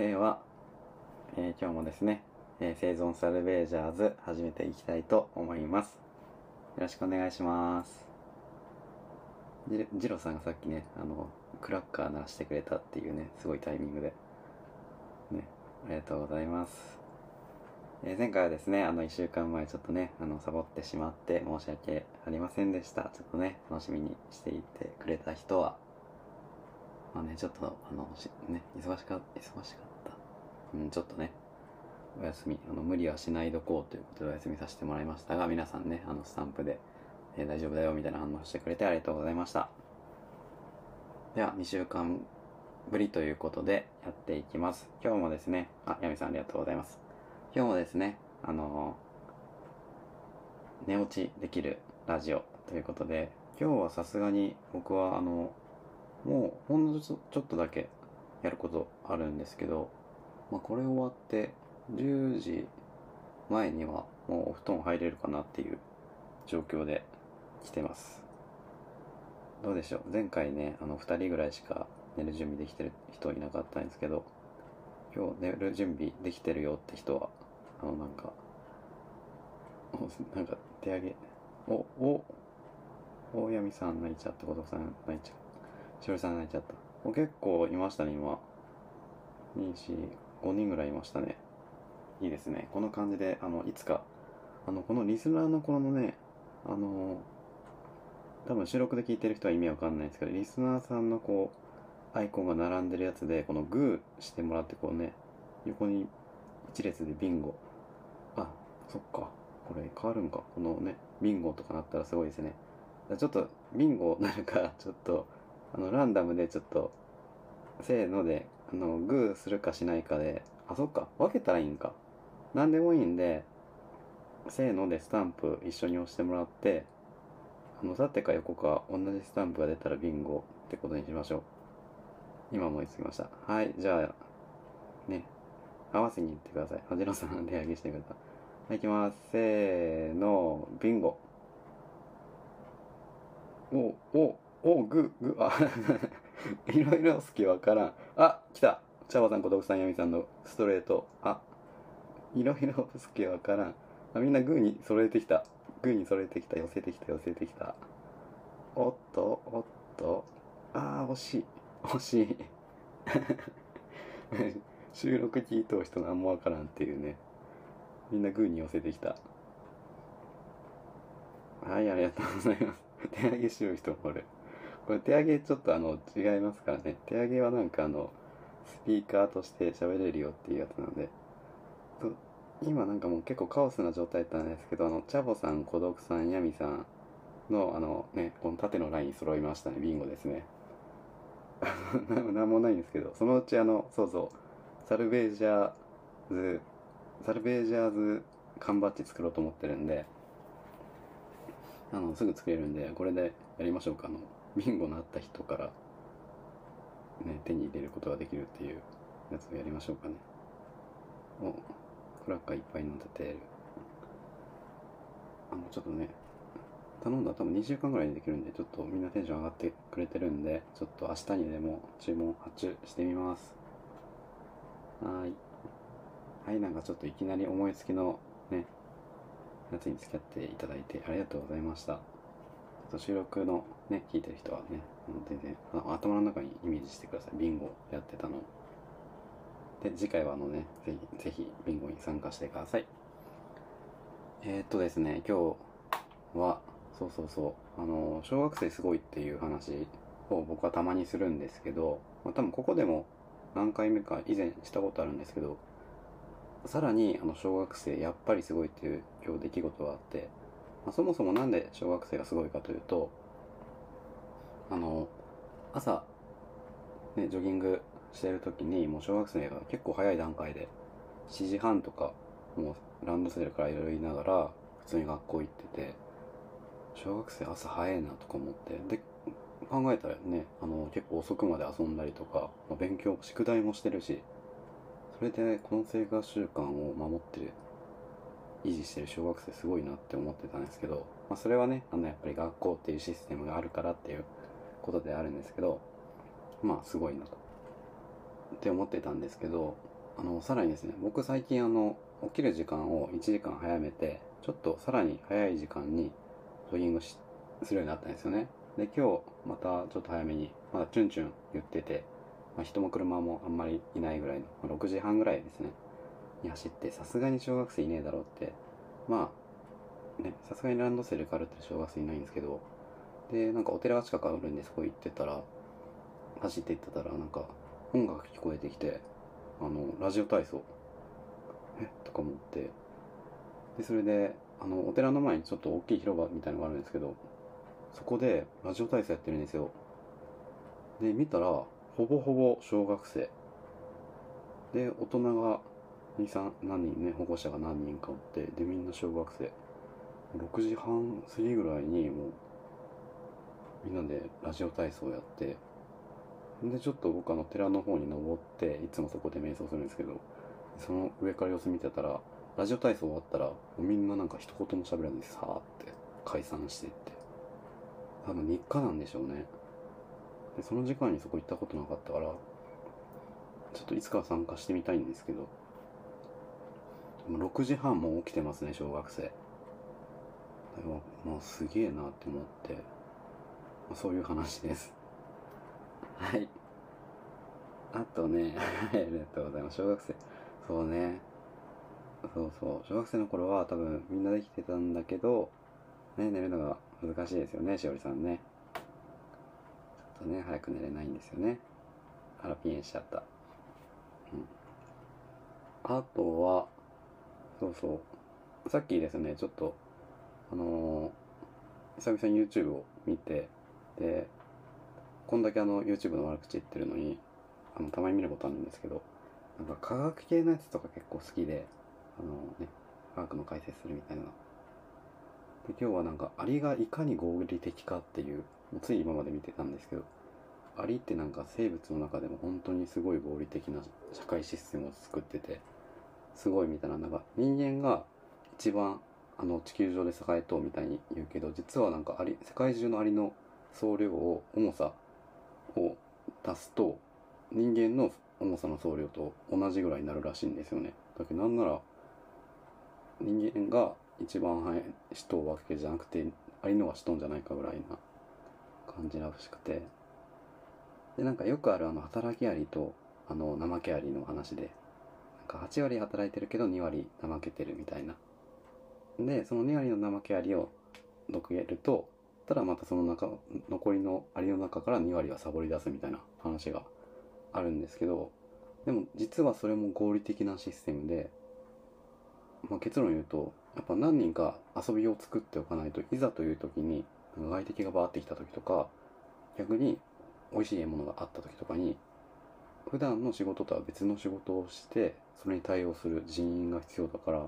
では、えー今日もですね、えー生存サルベージャーズ始めていきたいと思います。よろしくお願いします。ジジロさんがさっきね、あの、クラッカー鳴らしてくれたっていうね、すごいタイミングで。ね、ありがとうございます。えー前回はですね、あの、一週間前ちょっとね、あの、サボってしまって申し訳ありませんでした。ちょっとね、楽しみにしていてくれた人は、まあね、ちょっと、あの、ね、忙しか、忙しかった。うん、ちょっとね、お休み、あの、無理はしないどこうということでお休みさせてもらいましたが、皆さんね、あの、スタンプで、えー大丈夫だよみたいな反応してくれてありがとうございました。では、2週間ぶりということでやっていきます。今日もですね、あ、ヤミさんありがとうございます。今日もですね、あのー寝落ちできるラジオということで、今日はさすがに僕はあの、もうほんのちょっとだけやることあるんですけど、まあこれ終わって10時前にはもうお布団入れるかなっていう状況で来てます。どうでしょう？前回ね、あの2人ぐらいしか寝る準備できてる人いなかったんですけど、今日寝る準備できてるよって人は、あのなんか、なんか手上げ、お、お、大闇さん泣いちゃった、後藤さん泣いちゃう、しおりさん泣いちゃった。お結構いましたね、今。2、4、5人ぐらいいましたね。いいですね。この感じで、あの、いつか、あの、このリスナーのこのね、あの、多分収録で聞いてる人は意味わかんないですけど、リスナーさんのこう、アイコンが並んでるやつで、このグーしてもらって、こうね、横に一列でビンゴ。あ、そっか。これ変わるんか。このね、ビンゴとかなったらすごいですね。ちょっと、ビンゴなるか、ちょっと、あの、ランダムでちょっと、せーので、あの、グーするかしないかで、あ、そっか。分けたらいいんか。なんでもいいんで、せーのでスタンプ一緒に押してもらって、あの、縦か横か同じスタンプが出たらビンゴってことにしましょう。今思いつきました。はい、じゃあ、ね、合わせに行ってください。はじろさん手上げしてください。はい、行きます。せーの、ビンゴ。お、お、お、グー、グー、あ、いろいろ好きわからん。あ、来た。茶葉さん、小徳さん、ヤミさんのストレート。あ、いろいろ好きわからん。あみんなグーに揃えてきた。グーに揃えてきた。寄せてきた、寄せてきた。おっと、おっと。あー、惜しい。惜しい。収録聞いとう人なんもわからんっていうね。みんなグーに寄せてきた。はい、ありがとうございます。手上げしよう人もおる。これ手上げちょっとあの違いますからね。手上げはなんかあの、スピーカーとして喋れるよっていうやつなんで。今なんかもう結構カオスな状態だったんですけど、あの、チャボさん、孤独さん、ヤミさんのあのね、この縦のライン揃いましたね。ビンゴですね。ななんもないんですけど、そのうちあの、そうそう、サルベージャーズ、サルベージャーズ缶バッジ作ろうと思ってるんで、あの、すぐ作れるんで、これでやりましょうか。あの、ビンゴのあった人から、ね、手に入れることができるっていうやつをやりましょうかね。お、クラッカーいっぱいになってる。あの、ちょっとね、頼んだら多分2週間ぐらいでできるんで、ちょっとみんなテンション上がってくれてるんで、ちょっと明日にでも注文発注してみます。はーい。はい、なんかちょっといきなり思いつきのね、やつに付き合っていただいてありがとうございました。ちょっと収録のね、聞いてる人はね、あの全然頭の中にイメージしてください。ビンゴやってたの。で、次回はあのね、ぜひ、ぜひ、ビンゴに参加してください。えー、っとですね、今日は、そうそうそう、あの、小学生すごいっていう話を僕はたまにするんですけど、まあ、多分ここでも何回目か以前したことあるんですけど、さらにあの小学生やっぱりすごいっていう今日出来事があって、まあ、そもそもなんで小学生がすごいかというと、あの、朝、ね、ジョギングしてる時にもう小学生が結構早い段階で7時半とかもうランドセルからいろいろ言いながら普通に学校行ってて小学生朝早いなとか思ってで考えたらねあの結構遅くまで遊んだりとか、ま勉強宿題もしてるしそれでねこの生活習慣を守ってる維持してる小学生すごいなって思ってたんですけど、まあ、それはねあのやっぱり学校っていうシステムがあるからっていうことであるんですけどまあすごいなと。って思ってたんですけどあのさらにですね僕最近あの起きる時間を1時間早めてちょっとさらに早い時間にジョギングするようになったんですよね。で今日またちょっと早めにまだチュンチュン言ってて、まあ、人も車もあんまりいないぐらいの、まあ、6時半ぐらいですねに走ってさすがに小学生いねえだろうってまあねさすがにランドセル借るって小学生いないんですけどでなんかお寺が近くあるんでそこ行ってたら。走って行ってたらなんか音楽聞こえてきてあのラジオ体操。え？とか思って。でそれであのお寺の前にちょっと大きい広場みたいのがあるんですけどそこでラジオ体操やってるんですよ。で見たらほぼほぼ小学生。で大人が23何人ね保護者が何人かおってでみんな小学生。6時半過ぎぐらいにもうみんなでラジオ体操やってでちょっと僕あの寺の方に登っていつもそこで瞑想するんですけどその上から様子見てたらラジオ体操終わったらもうみんななんか一言も喋らずにさーって解散していって。多分日課なんでしょうね。でその時間にそこ行ったことなかったからちょっといつか参加してみたいんですけど6時半も起きてますね小学生。もうすげえなって思って、そういう話です。はい。あとね ありがとうございます。小学生。そうね。そうそう。小学生の頃は多分みんなできてたんだけどね寝るのが難しいですよねしおりさんね。ちょっとね早く寝れないんですよね。あらピエンしちゃった。うん。あとはそうそう。さっきですねちょっとあのー久々に YouTube を見てでこんだけあの YouTube の悪口言ってるのにあのたまに見ることあるんですけどなんか科学系のやつとか結構好きであのね科学の解説するみたいな。で今日はなんかアリがいかに合理的かっていうもうつい今まで見てたんですけどアリってなんか生物の中でも本当にすごい合理的な社会システムを作っててすごいみたいななんか人間が一番あの地球上で栄えとうみたいに言うけど実はなんかアリ世界中のアリの総量を重さを足すと人間の重さの総量と同じぐらいになるらしいんですよね。だけどなんなら人間が一番早いしとわけじゃなくてアリのがしとんじゃないかぐらいな感じらしくて。でなんかよくあるあの働きアリとあの怠けアリの話でなんか8割働いてるけど2割怠けてるみたいな。でその2割の怠けアリをどけるとただまたその中残りのアリの中から2割はサボり出すみたいな話があるんですけどでも実はそれも合理的なシステムで、まあ、結論言うとやっぱ何人か遊びを作っておかないといざという時に外敵がバーってきた時とか逆に美味しいものがあった時とかに普段の仕事とは別の仕事をしてそれに対応する人員が必要だから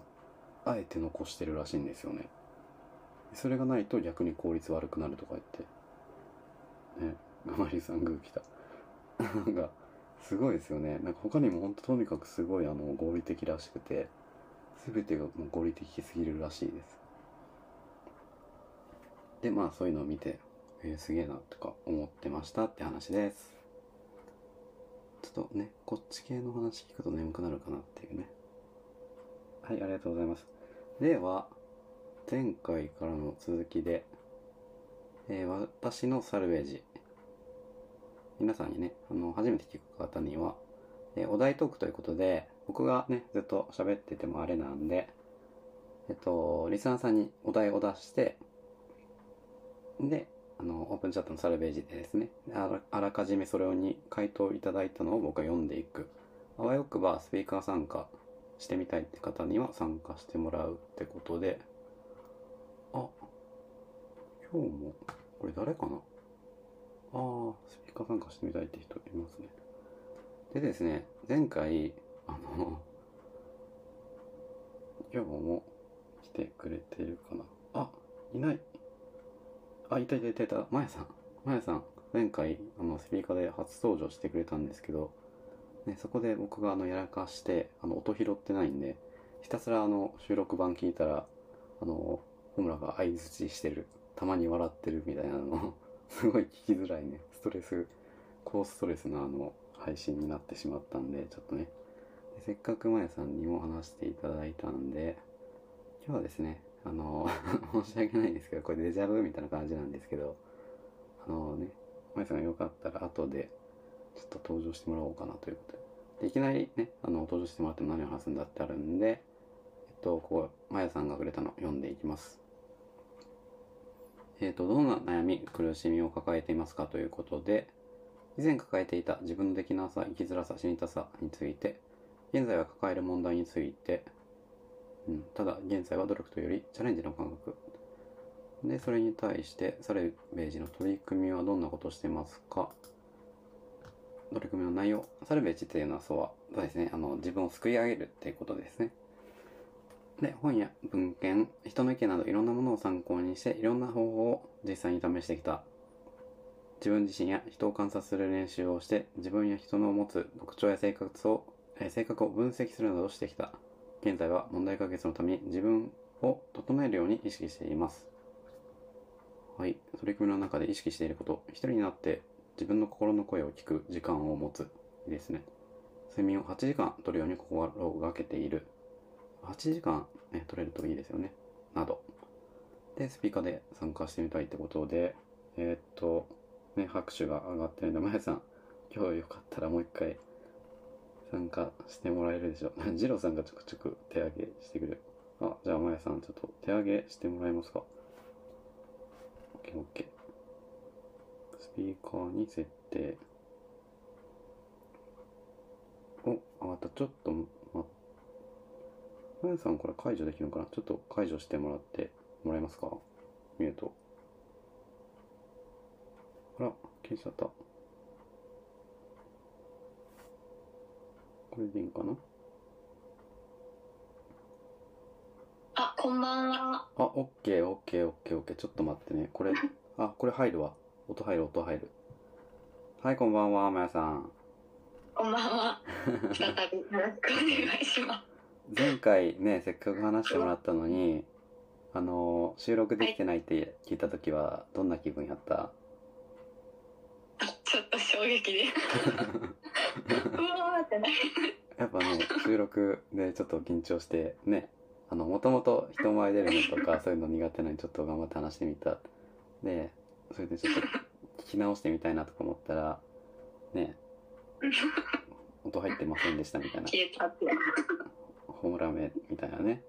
あえて残してるらしいんですよね。それがないと逆に効率悪くなるとか言って。ね。ガマリさんグー来た。なんかすごいですよね。なんか他にも本当とにかくすごいあの合理的らしくて全てがもう合理的すぎるらしいです。でまあそういうのを見て、えーすげえなとか思ってましたって話です。ちょっとねこっち系の話聞くと眠くなるかなっていうね。はいありがとうございます。では前回からの続きで、えー私のサルベージ。皆さんにねあの初めて聞く方には、えーお題トークということで僕がねずっと喋っててもあれなんでえっとリスナーさんにお題を出してであのオープンチャットのサルベージでですねあらかじめそれに回答いただいたのを僕が読んでいく。あわよくばスピーカー参加してみたいって方には参加してもらうってことで今日もこれ誰かな？あースピーカー参加してみたいって人いますね。でですね前回あの今日も来てくれてるかな。あいない。あいたいたいたいた。まやさん。まやさん前回あのスピーカーで初登場してくれたんですけど、ね、そこで僕があのやらかしてあの音拾ってないんでひたすらあの収録版聞いたらあのホムラが相づちしてる。たまに笑ってるみたいなの。すごい聞きづらいね。ストレス高ストレスなあの配信になってしまったんでちょっとね。せっかくまやさんにも話していただいたんで今日はですねあの 申し訳ないんですけどこれデジャブみたいな感じなんですけどあのねまやさんがよかったら後でちょっと登場してもらおうかなということで。でいきなりねあの登場してもらっても何を話すんだってあるんでえっとこうまやさんがくれたの読んでいきます。えっ、と、どんな悩み、苦しみを抱えていますかということで、以前抱えていた自分のできなさ、生きづらさ、死にたさについて、現在は抱える問題について、うん、ただ、現在は努力というよりチャレンジの感覚。で、それに対して、サルベージの取り組みはどんなことをしてますか？取り組みの内容。サルベージっていうのはそうは、そうですね、あの、自分を救い上げるっていうことですね。で、本や文献、人の意見などいろんなものを参考にして、いろんな方法を実際に試してきた。自分自身や人を観察する練習をして、自分や人の持つ特徴や性格を、え性格を分析するなどしてきた。現在は問題解決のために自分を整えるように意識しています。はい。取り組みの中で意識していること、一人になって自分の心の声を聞く時間を持つ。いいですね。睡眠を8時間取るように心がけている。8時間、ね、取れるといいですよね。など。で、スピーカーで参加してみたいってことで、えーっと、ね、拍手が上がってるんで、まやさん、今日よかったらもう一回参加してもらえるでしょう。ジローさんがちょくちょく手挙げしてくれる。あ、じゃあまやさん、ちょっと手挙げしてもらえますか。OK、OK。スピーカーに設定。お、上がった。ちょっと待って。まやさんこれ解除できるのかな？ちょっと解除してもらってもらえますか？ミュート。あら、消えちゃった。これでいいんかな？あ、こんばんは。あ、オッケーオッケーオッケーオッケー。ちょっと待ってね。これ、あ、これ入るわ。音入る音入る。はい、こんばんは、まやさん。こんばんは。再びよろしくお願いします。前回ね、せっかく話してもらったのに、あの、収録できてないって聞いたときは、どんな気分やった？あちょっと衝撃で。うわーってな。やっぱね、収録でちょっと緊張して、ね、あの、もともと人前出るのとか、そういうの苦手なのにちょっと頑張って話してみた。で、それでちょっと聞き直してみたいなとか思ったら、ね、音入ってませんでしたみたいな、消えたって。ホームラン目みたいなね、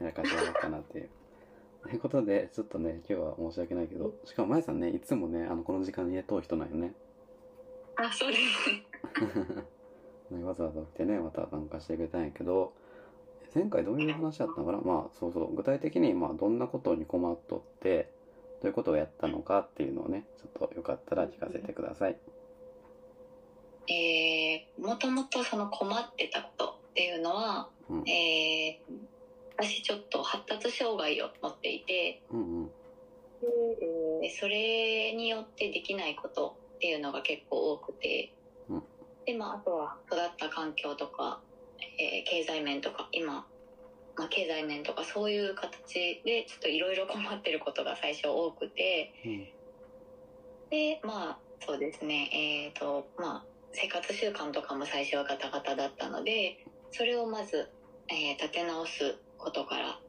やらかしやろうかなっていう。ということで、ちょっとね、今日は申し訳ないけど、しかも、まやさんね、いつもね、あの、この時間に家通る人なんよね。あ、そうです ね。ねわざわざ来てね、また参加してくれたんやけど、前回どういう話だったのかな？まあ、そうそう、具体的に、まあ、どんなことに困っとって、どういうことをやったのかっていうのをね、ちょっとよかったら聞かせてください。えー、もともとその困ってたことっていうのは、うん。えー、私ちょっと発達障害を持っていて、うんうん。でえーそれによってできないことっていうのが結構多くて、うん。でまああとは育った環境とか、えー経済面とか今、まあ、経済面とかそういう形でちょっといろいろ困ってることが最初多くてでまあそうですね。えっ、とまあ生活習慣とかも最初はガタガタだったのでそれをまず、えー立て直すことから、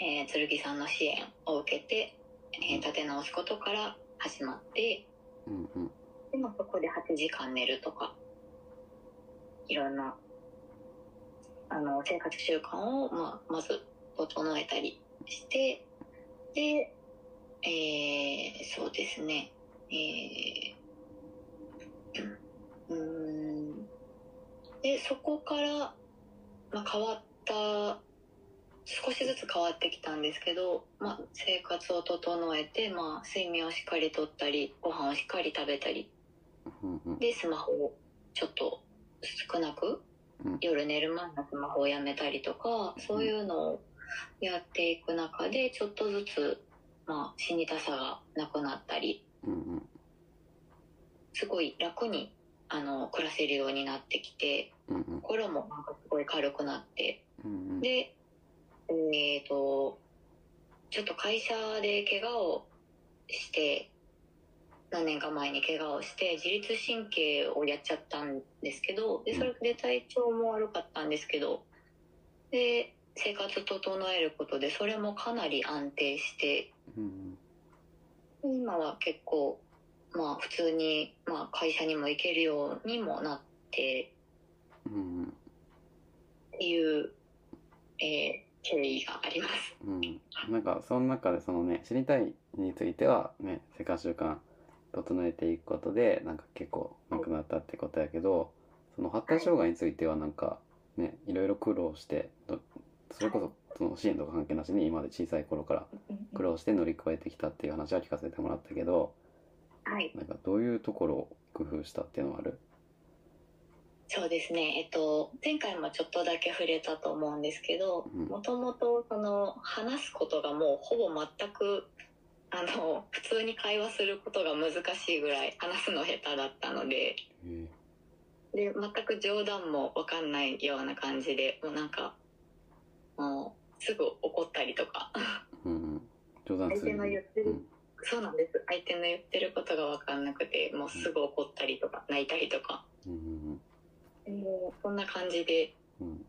えー剣さんの支援を受けて、えー立て直すことから始まってうんうん。でもそこで8時間寝るとかいろんなあの生活習慣を、まあ、まず整えたりしてで、えーそうですねえー、うーんでそこから、まあ、変わった少しずつ変わってきたんですけど、まあ、生活を整えて、まあ、睡眠をしっかりとったりご飯をしっかり食べたり。でスマホをちょっと少なくうん夜寝る前のスマホをやめたりとかそういうのをやっていく中でちょっとずつ、まあ、死にたさがなくなったり。すごい楽にあの暮らせるようになってきてうんうん。心もなんかすごい軽くなってうんうん。でえっ、とちょっと会社で怪我をして何年か前に怪我をして自律神経をやっちゃったんですけどでそれで体調も悪かったんですけどで生活整えることでそれもかなり安定してうん今は結構まあ普通に、まあ、会社にも行けるようにもなってうんっていう、えー経緯があります。うん。なんかその中でそのね知りたいについてはね生活習慣整えていくことでなんか結構なくなったってことやけどその発達障害についてはなんかねいろいろ苦労してどそれこそその支援とか関係なしに今まで小さい頃から苦労して乗り越えてきたっていう話は聞かせてもらったけどはい。なんかどういうところを工夫したっていうのはある？そうですね、えっと、前回もちょっとだけ触れたと思うんですけどうん。もともとその話すことがもうほぼ全くあの普通に会話することが難しいぐらい話すの下手だったので。で全く冗談も分かんないような感じでもうなんかもうすぐ怒ったりとか。うんうん。冗談相手の言ってるうん。そうなんです。相手の言ってることが分かんなくてもうすぐ怒ったりとか泣いたりとか。うんもうそんな感じでうん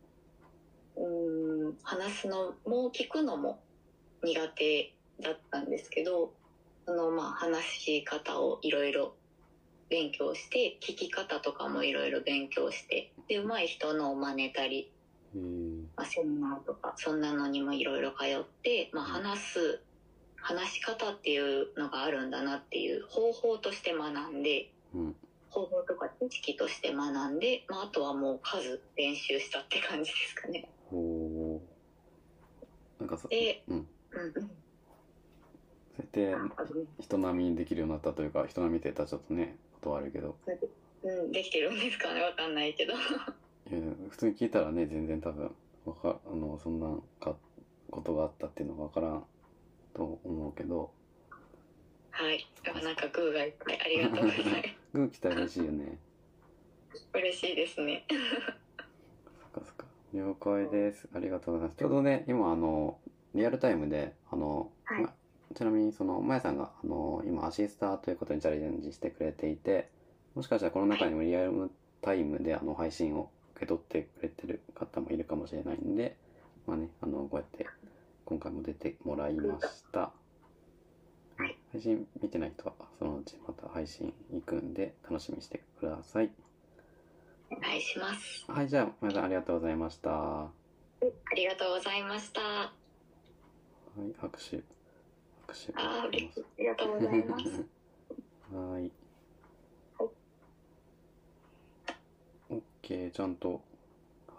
うーん話すのも聞くのも苦手だったんですけどそのまあ話し方をいろいろ勉強して聞き方とかもいろいろ勉強してで上手い人のを真似たり、へえまあ、セミナーとかそんなのにもいろいろ通って、まあ、話す話し方っていうのがあるんだなっていう方法として学んでうん方法とか知識として学んで、まあ、あとはもう数練習したって感じですかね。ほうなんかそで、うんうんうんそうやって人並みにできるようになったというか人並みって言ったらちょっとねことはあるけどうん、できてるんですかね？わかんないけど。いや普通に聞いたらね全然多分わかあのそんなかことがあったっていうのがわからんと思うけどはい。なんかグーがいっぱいありがとうございます。グー来たら嬉しいよね。嬉しいですね。そっかそっか。了解です。ありがとうございます。ちょうどね今あのリアルタイムであの、はい。まちなみにそのまやさんがあの今アシスターということにチャレンジしてくれていてもしかしたらこの中にもリアルタイムであの配信を受け取ってくれてる方もいるかもしれないんでまあねあのこうやって今回も出てもらいました。はい配信見てない人はそのうちまた配信行くんで楽しみにしてくださいお願いします。はいじゃあまやさんありがとうございましたはありがとうございました。あい拍手拍手あ。ありがとうございます。は いはい。オッケー、ちゃんと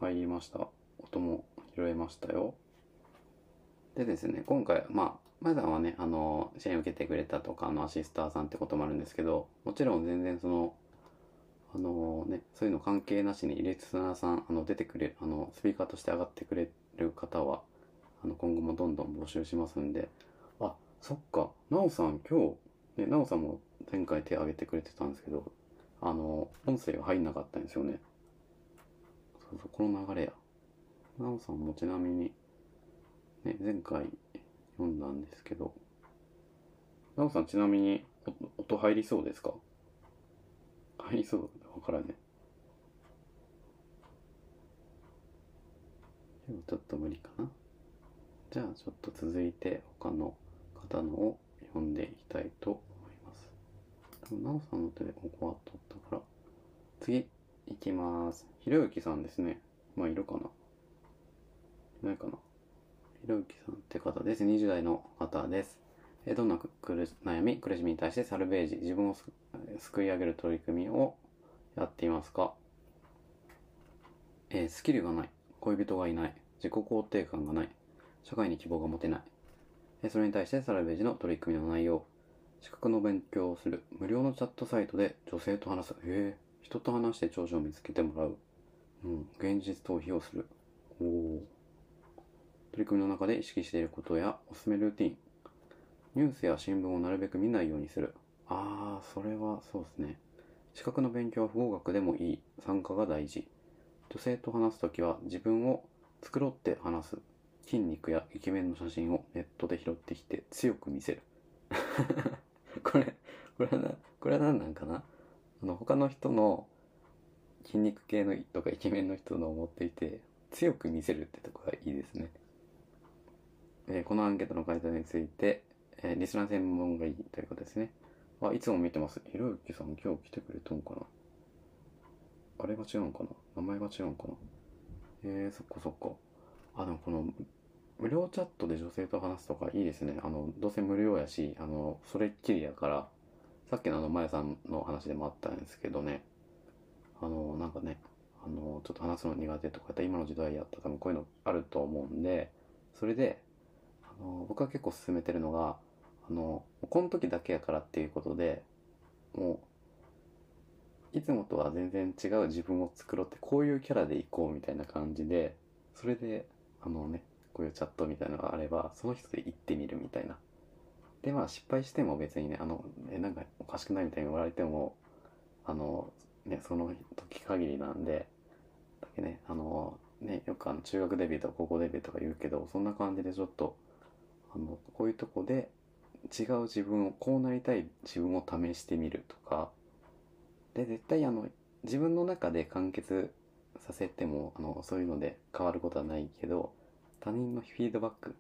入りました。音も拾えましたよ。でですね、今回、まあ、まずはね、あの、支援を受けてくれたとか、あの、アシスターさんってこともあるんですけど、もちろん全然その、あのね、そういうの関係なしに、リスナーさん、あの、出てくれる、あの、スピーカーとして上がってくれる方は、あの、今後もどんどん募集しますんで、あ、そっか、なおさん今日、ね、なおさんも前回手挙げてくれてたんですけど、あの、音声が入んなかったんですよね。そうそう、この流れや。なおさんもちなみに、ね、前回読んだんですけど、なおさんちなみにお音入りそうですか？入りそうわからね。でもちょっと無理かな。じゃあちょっと続いて他の方のを読んでいきたいと思います。多分なおさんの手でここは取ったから。次、いきます。ひろゆきさんですね。まあ、いるかな？ないかな？ひろゆきさんって方です。20代の方です。えどんな悩み、苦しみに対してサルベージ、自分を救い上げる取り組みをやっていますか？えースキルがない、恋人がいない、自己肯定感がない、社会に希望が持てない。えそれに対してサルベージの取り組みの内容、資格の勉強をする、無料のチャットサイトで女性と話す。へえ、人と話して長所を見つけてもらう。うん、現実逃避をする。おお。取り組みの中で意識していることやおすすめルーティン。ニュースや新聞をなるべく見ないようにする。ああ、それはそうですね。資格の勉強は不合格でもいい。参加が大事。女性と話すときは自分を繕って話す。筋肉やイケメンの写真をネットで拾ってきて強く見せる。これ、これはな、これは何なんかな？あの、他の人の筋肉系のとかイケメンの人のを持っていて、強く見せるってとこがいいですね。えーこのアンケートの回答について、えーリスナー専門がいいということですね。あ、いつも見てます。ひろゆきさん今日来てくれたんかなあれが違うんかな名前が違うんかなえー、そっかそっか。あ、でもこの、無料チャットで女性と話すとかいいですね。あの、どうせ無料やし、あの、それっきりやから、さっきのあの、まやさんの話でもあったんですけどね、あの、なんかね、あの、ちょっと話すの苦手とかやったら今の時代やったら多分こういうのあると思うんで、それで、の、僕は結構勧めてるのが、あの、この時だけやからっていうことで、もう、いつもとは全然違う自分を作ろうって、こういうキャラでいこうみたいな感じで、それで、あのね、こういうチャットみたいなのがあれば、その人で行ってみるみたいな。で、まあ失敗しても別にね、あの、え、なんかおかしくないみたいに言われても、あの、ね、その時限りなんで、だけね、あの、ね、よくあの中学デビューとか高校デビューとか言うけど、そんな感じでちょっと、あの、こういうとこで違う自分を、こうなりたい自分を試してみるとか、で、絶対あの、自分の中で完結させても、あの、そういうので変わることはないけど、他人のフィードバック、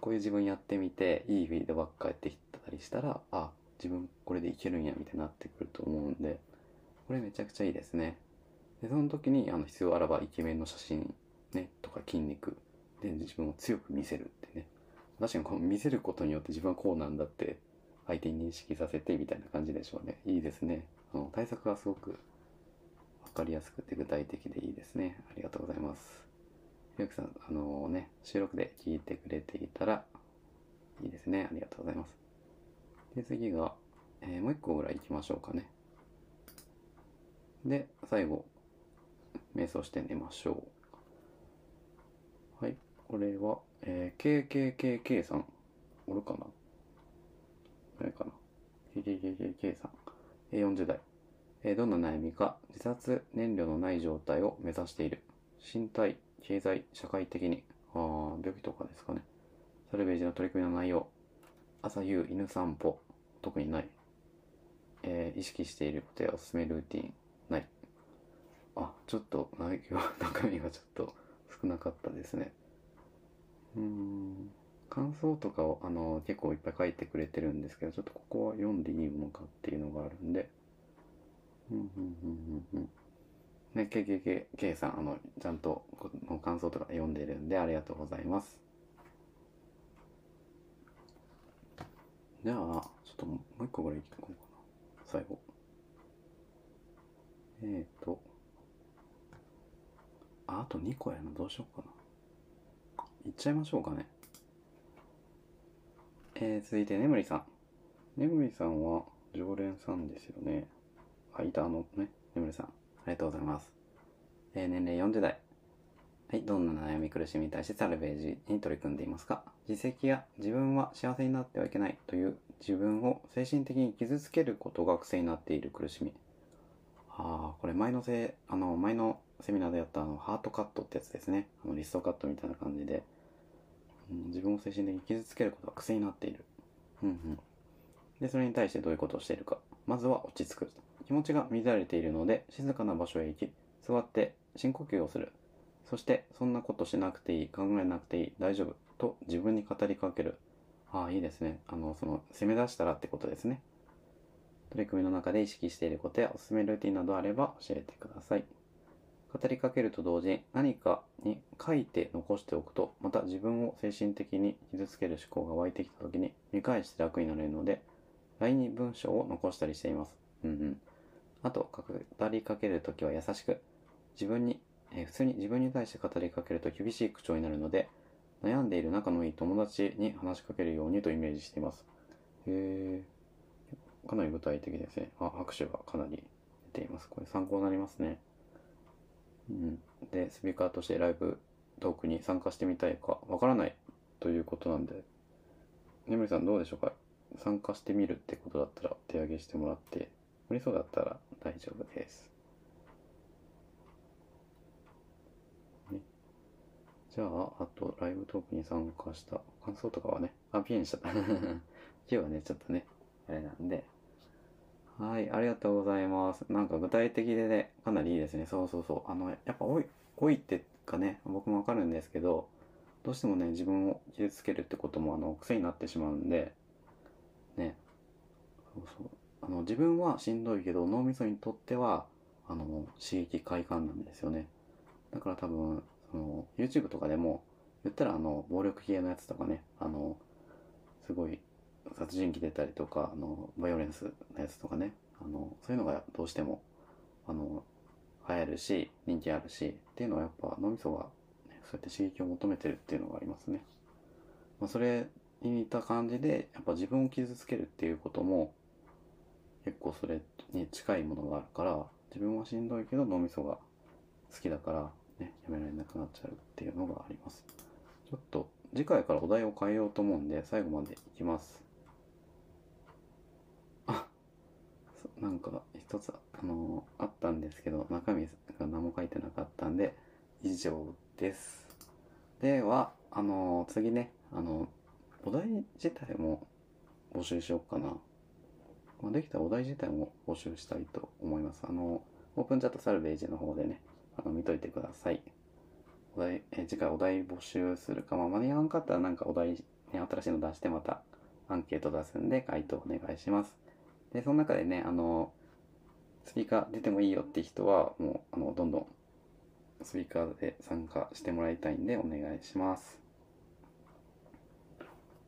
こういう自分やってみて、いいフィードバック返ってきたりしたら、あ、自分これでいけるんや、みたいになってくると思うんで、これめちゃくちゃいいですね。で、その時に、あの、必要あらばイケメンの写真、ね、とか筋肉で自分を強く見せる。確かにこの見せることによって自分はこうなんだって相手に認識させてみたいな感じでしょうね。いいですね。あの対策がすごくわかりやすくて具体的でいいですね。ありがとうございます。ひろきさん、あのね、収録で聞いてくれていたらいいですね。ありがとうございます。で、次が、えーもう一個ぐらい行きましょうかね。で、最後、瞑想して寝ましょう。はい。これは、えー、KKKK さん。おるかな？誰かな ?KKKK さん。えー40代。えーどんな悩みか、自殺燃料のない状態を目指している。身体、経済、社会的に。あー病気とかですかね。サルベージの取り組みの内容。朝夕犬散歩。特にない。えー意識していることやおすすめルーティン。ない。あ、ちょっと内容、中身がちょっと少なかったですね。うん。感想とかを、あの、結構いっぱい書いてくれてるんですけど、ちょっとここは読んでいいものかっていうのがあるんで。うん、うん、うん、うん、うん。ね、KKK さん、あの、ちゃんとこの感想とか読んでるんで、ありがとうございます。じゃあ、ちょっともう一個ぐらい聞こうかな。最後。えーと。あ、あと2個やな。どうしようかな。いっちゃいましょうかね。えー、続いて、ねむりさん。ねむりさんは常連さんですよね。あ、いた、あのね、ねむりさん。ありがとうございます。えー、年齢40代。はい、どんな悩み苦しみに対してサルベージに取り組んでいますか？自責や自分は幸せになってはいけないという自分を精神的に傷つけることが癖になっている苦しみ。ああ、これ前のせい、あの、前のセミナーでやったあの、ハートカットってやつですね。あの、リストカットみたいな感じで、うん自分を精神的に傷つけることが癖になっている。うんうん。で、それに対してどういうことをしているか。まずは落ち着く。気持ちが乱れているので、静かな場所へ行き、座って深呼吸をする。そして、そんなことしなくていい、考えなくていい、大丈夫。と自分に語りかける。ああ、いいですね。あの、その、攻め出したらってことですね。取り組みの中で意識していることやおすすめルーティンなどあれば教えてください。語りかけると同時に何かに書いて残しておくと、また自分を精神的に傷つける思考が湧いてきた時に見返して楽になれるので、LINE に文章を残したりしています。うんうん。あと、語りかけるときは優しく、自分に、え普通に自分に対して語りかけると厳しい口調になるので、悩んでいる仲のいい友達に話しかけるようにとイメージしています。へー。かなり具体的ですね。あ、拍手がかなり出ています。これ参考になりますね。うん。で、スピーカーとしてライブトークに参加してみたいかわからないということなんで、ねむりさんどうでしょうか？参加してみるってことだったら手挙げしてもらって、無理そうだったら大丈夫です。ね。じゃあ、あと、ライブトークに参加した。感想とかはね、あ、ピエンしちゃった。今日はね、ちょっとね、あれなんで。はいありがとうございます。なんか具体的でねかなりいいですね。そうそうそう。あのやっぱ多い多いってかね僕もわかるんですけどどうしてもね自分を傷つけるってこともあの癖になってしまうんでね。そうそう。あの自分はしんどいけど脳みそにとってはあの刺激快感なんですよね。だから多分その YouTube とかでも言ったらあの暴力系のやつとかねあのすごい殺人鬼出たりとかあのバイオレンスのやつとかね。あのそういうのがどうしてもあの流行るし人気あるしっていうのはやっぱ脳みそが、ね、そうやって刺激を求めてるっていうのがありますね、まあ、それに似た感じでやっぱ自分を傷つけるっていうことも結構それに近いものがあるから自分はしんどいけど脳みそが好きだからねやめられなくなっちゃうっていうのがあります。ちょっと次回からお題を変えようと思うんで最後までいきますあなんか一つあのあったんですけど中身が何も書いてなかったんで以上です。ではあの次ねあのお題自体も募集しようかな、まあ、できたらお題自体も募集したいと思います。あのオープンチャットサルベージの方でねあの見といてください。お題、え次回お題募集するか、まあ、間に合わんかったらなんかお題、ね、新しいの出してまたアンケート出すんで回答お願いします。でその中でねあのスピーカー出てもいいよって人はもうあのどんどんスピーカーで参加してもらいたいんでお願いします。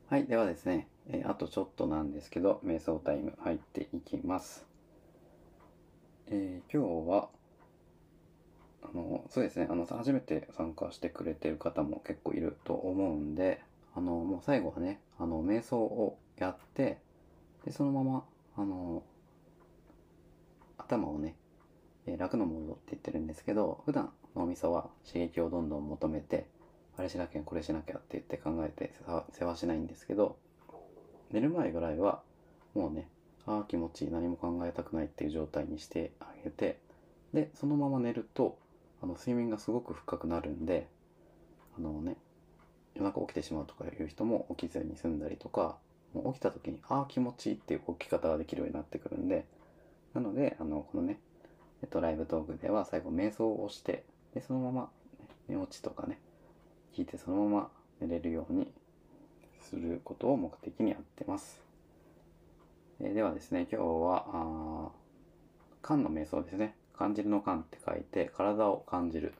はいではですね、えー、あとちょっとなんですけど瞑想タイム入っていきます。えー、今日はあのそうですねあの初めて参加してくれてる方も結構いると思うんであのもう最後はねあの瞑想をやってでそのままあの頭をね、え楽のモードって言ってるんですけど普段脳みそは刺激をどんどん求めてあれしなきゃこれしなきゃって言って考えて世話しないんですけど寝る前ぐらいはもうねああ気持ちいい何も考えたくないっていう状態にしてあげてでそのまま寝るとあの睡眠がすごく深くなるんであのね夜中起きてしまうとかいう人も起きずに済んだりとかもう起きた時にああ気持ちいいっていう起き方ができるようになってくるんでなのであのこのね、えっと、ライブトークでは最後瞑想をしてでそのまま、寝落ちとかね聞いてそのまま寝れるようにすることを目的にやってます、え、ではですね今日はあ肝の瞑想ですね。感じるの感って書いて体を感じる。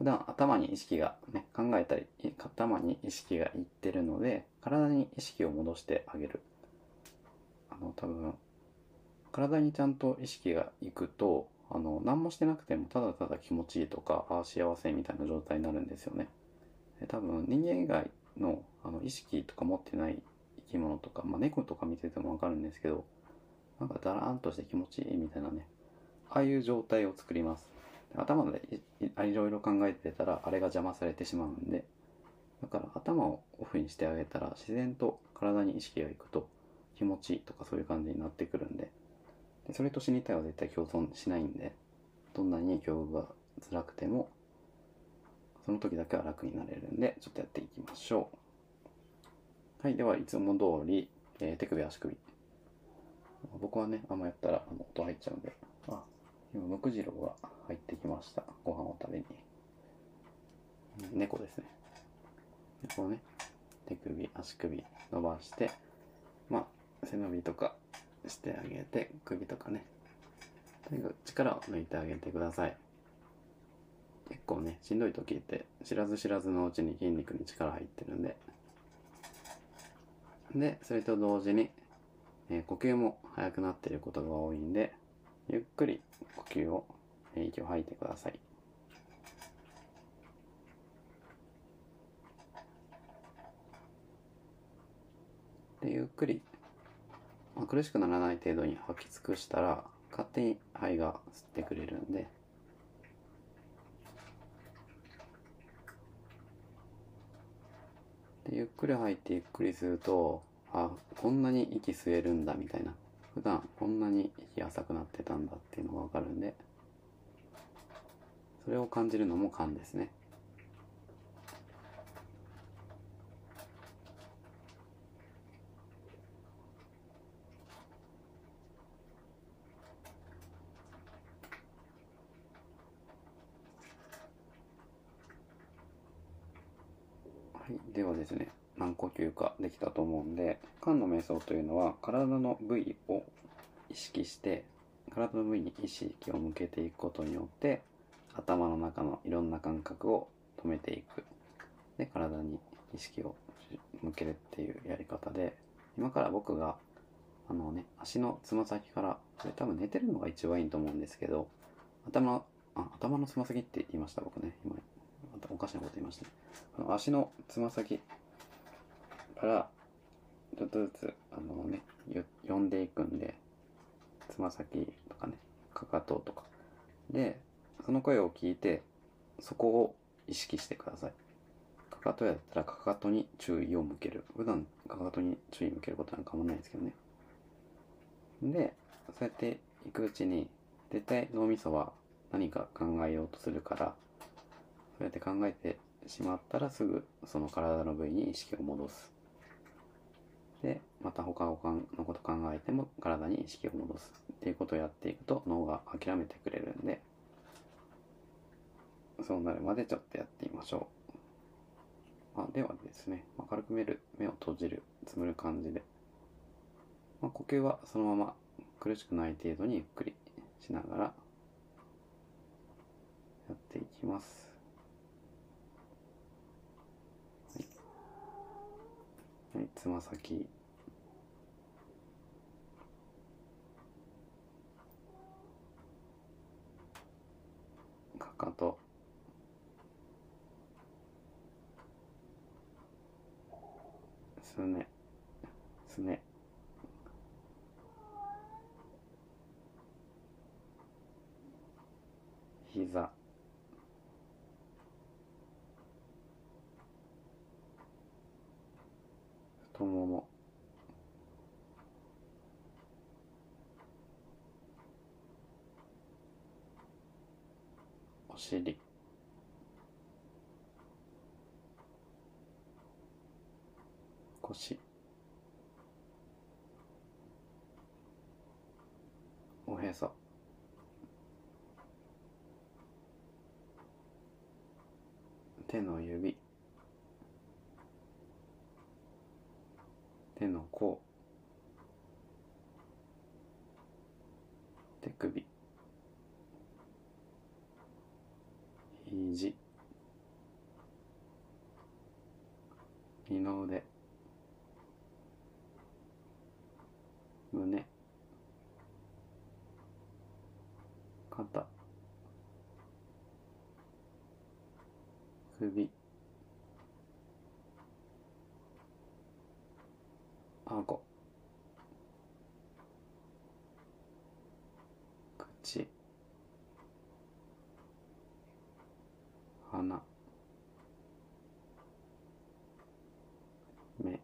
普段頭に意識がね考えたり頭に意識がいってるので体に意識を戻してあげる。あの多分体にちゃんと意識がいくとあの何もしてなくてもただただ気持ちいいとかあ幸せみたいな状態になるんですよね。多分人間以外のあの意識とか持ってない生き物とか、まあ、猫とか見てても分かるんですけどなんかだらーんとして気持ちいいみたいなねああいう状態を作ります。頭でいろいろ考えてたらあれが邪魔されてしまうんで。だから頭をオフにしてあげたら自然と体に意識がいくと気持ちいいとかそういう感じになってくるんで。でそれと死にたいは絶対共存しないんで。どんなに境遇が辛くてもその時だけは楽になれるんでちょっとやっていきましょう。はいではいつも通り、えー、手首足首。僕はねあんまやったらあの音入っちゃうんで。あ今ムクジロが入ってきましたご飯を食べに猫ですね。こうね手首足首伸ばしてまあ背伸びとかしてあげて首とかねとにかく力を抜いてあげてください。結構ねしんどい時って知らず知らずのうちに筋肉に力入ってるんで。でそれと同時に、えー、呼吸も速くなっていることが多いんでゆっくり呼吸を、えー、息を吐いてください。でゆっくりまあ、苦しくならない程度に吐き尽くしたら勝手に肺が吸ってくれるんで。でゆっくり吐いてゆっくり吸うとあこんなに息吸えるんだみたいな。普段こんなに息浅くなってたんだっていうのが分かるんで。それを感じるのも勘ですね。ではですね何呼吸かできたと思うんで肝の瞑想というのは体の部位を意識して体の部位に意識を向けていくことによって頭の中のいろんな感覚を止めていく。で体に意識を向けるっていうやり方で今から僕があのね足のつま先からこれ多分寝てるのが一番いいと思うんですけど頭あ頭のつま先って言いました僕ね今。おかしなこと言いましたね。あの足のつま先からちょっとずつあのね呼んでいくんでつま先とかねかかととか。でその声を聞いてそこを意識してください。かかとやったらかかとに注意を向ける。普段かかとに注意向けることなんかもないですけどね。でそうやっていくうちに絶対脳みそは何か考えようとするからそうやって考えてしまったらすぐその体の部位に意識を戻す。でまた他のこと考えても体に意識を戻す。っていうことをやっていくと脳が諦めてくれるんでそうなるまでちょっとやってみましょう、まあ、ではですね、まあ、軽く目る目を閉じるつむる感じで、まあ、呼吸はそのまま苦しくない程度にゆっくりしながらやっていきます。はい、つま先。かかと。すね。すね。膝。ももお尻。腰。おへそ。手の指手の甲手首肘二の腕胸。肩。首。顎。口。鼻目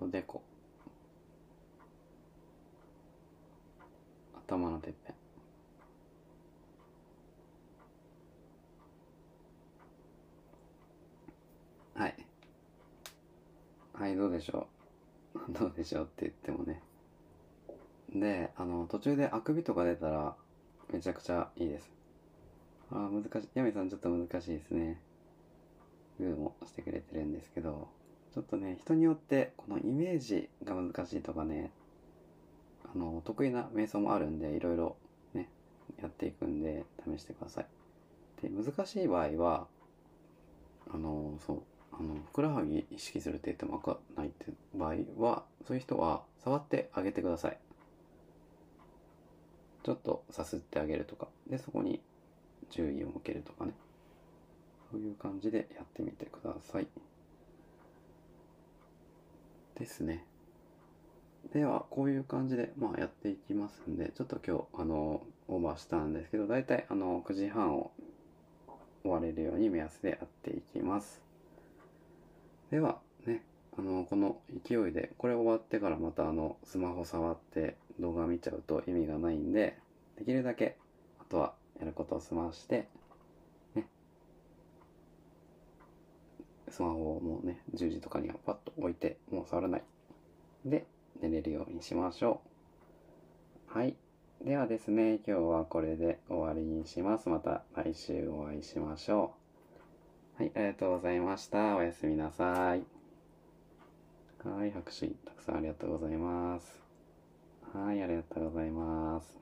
おでこ頭のてっぺん。はい。はいどうでしょう。どうでしょうって言ってもね。であの途中であくびとか出たらめちゃくちゃいいです。あ難しい。ヤミさんちょっと難しいですね。グーもしてくれてるんですけど。ちょっとね人によってこのイメージが難しいとかねあの得意な瞑想もあるんでいろいろねやっていくんで試してください。で難しい場合はあのそうあのふくらはぎ意識するって言っても開かんないって場合はそういう人は触ってあげてください。ちょっとさすってあげるとかでそこに注意を向けるとかね。そういう感じでやってみてください。ですね。ではこういう感じでまあやっていきますんでちょっと今日あのオーバーしたんですけど大体あの9時半を終われるように目安でやっていきます。ではねあのこの勢いでこれ終わってからまたあのスマホ触って動画見ちゃうと意味がないんでできるだけあとはやることを済ましてスマホをもうね10時とかにはパッと置いてもう触らないで寝れるようにしましょうはいではですね今日はこれで終わりにしますまた来週お会いしましょうはい、ありがとうございました。おやすみなさい。はい、拍手たくさんありがとうございます。はい、ありがとうございます。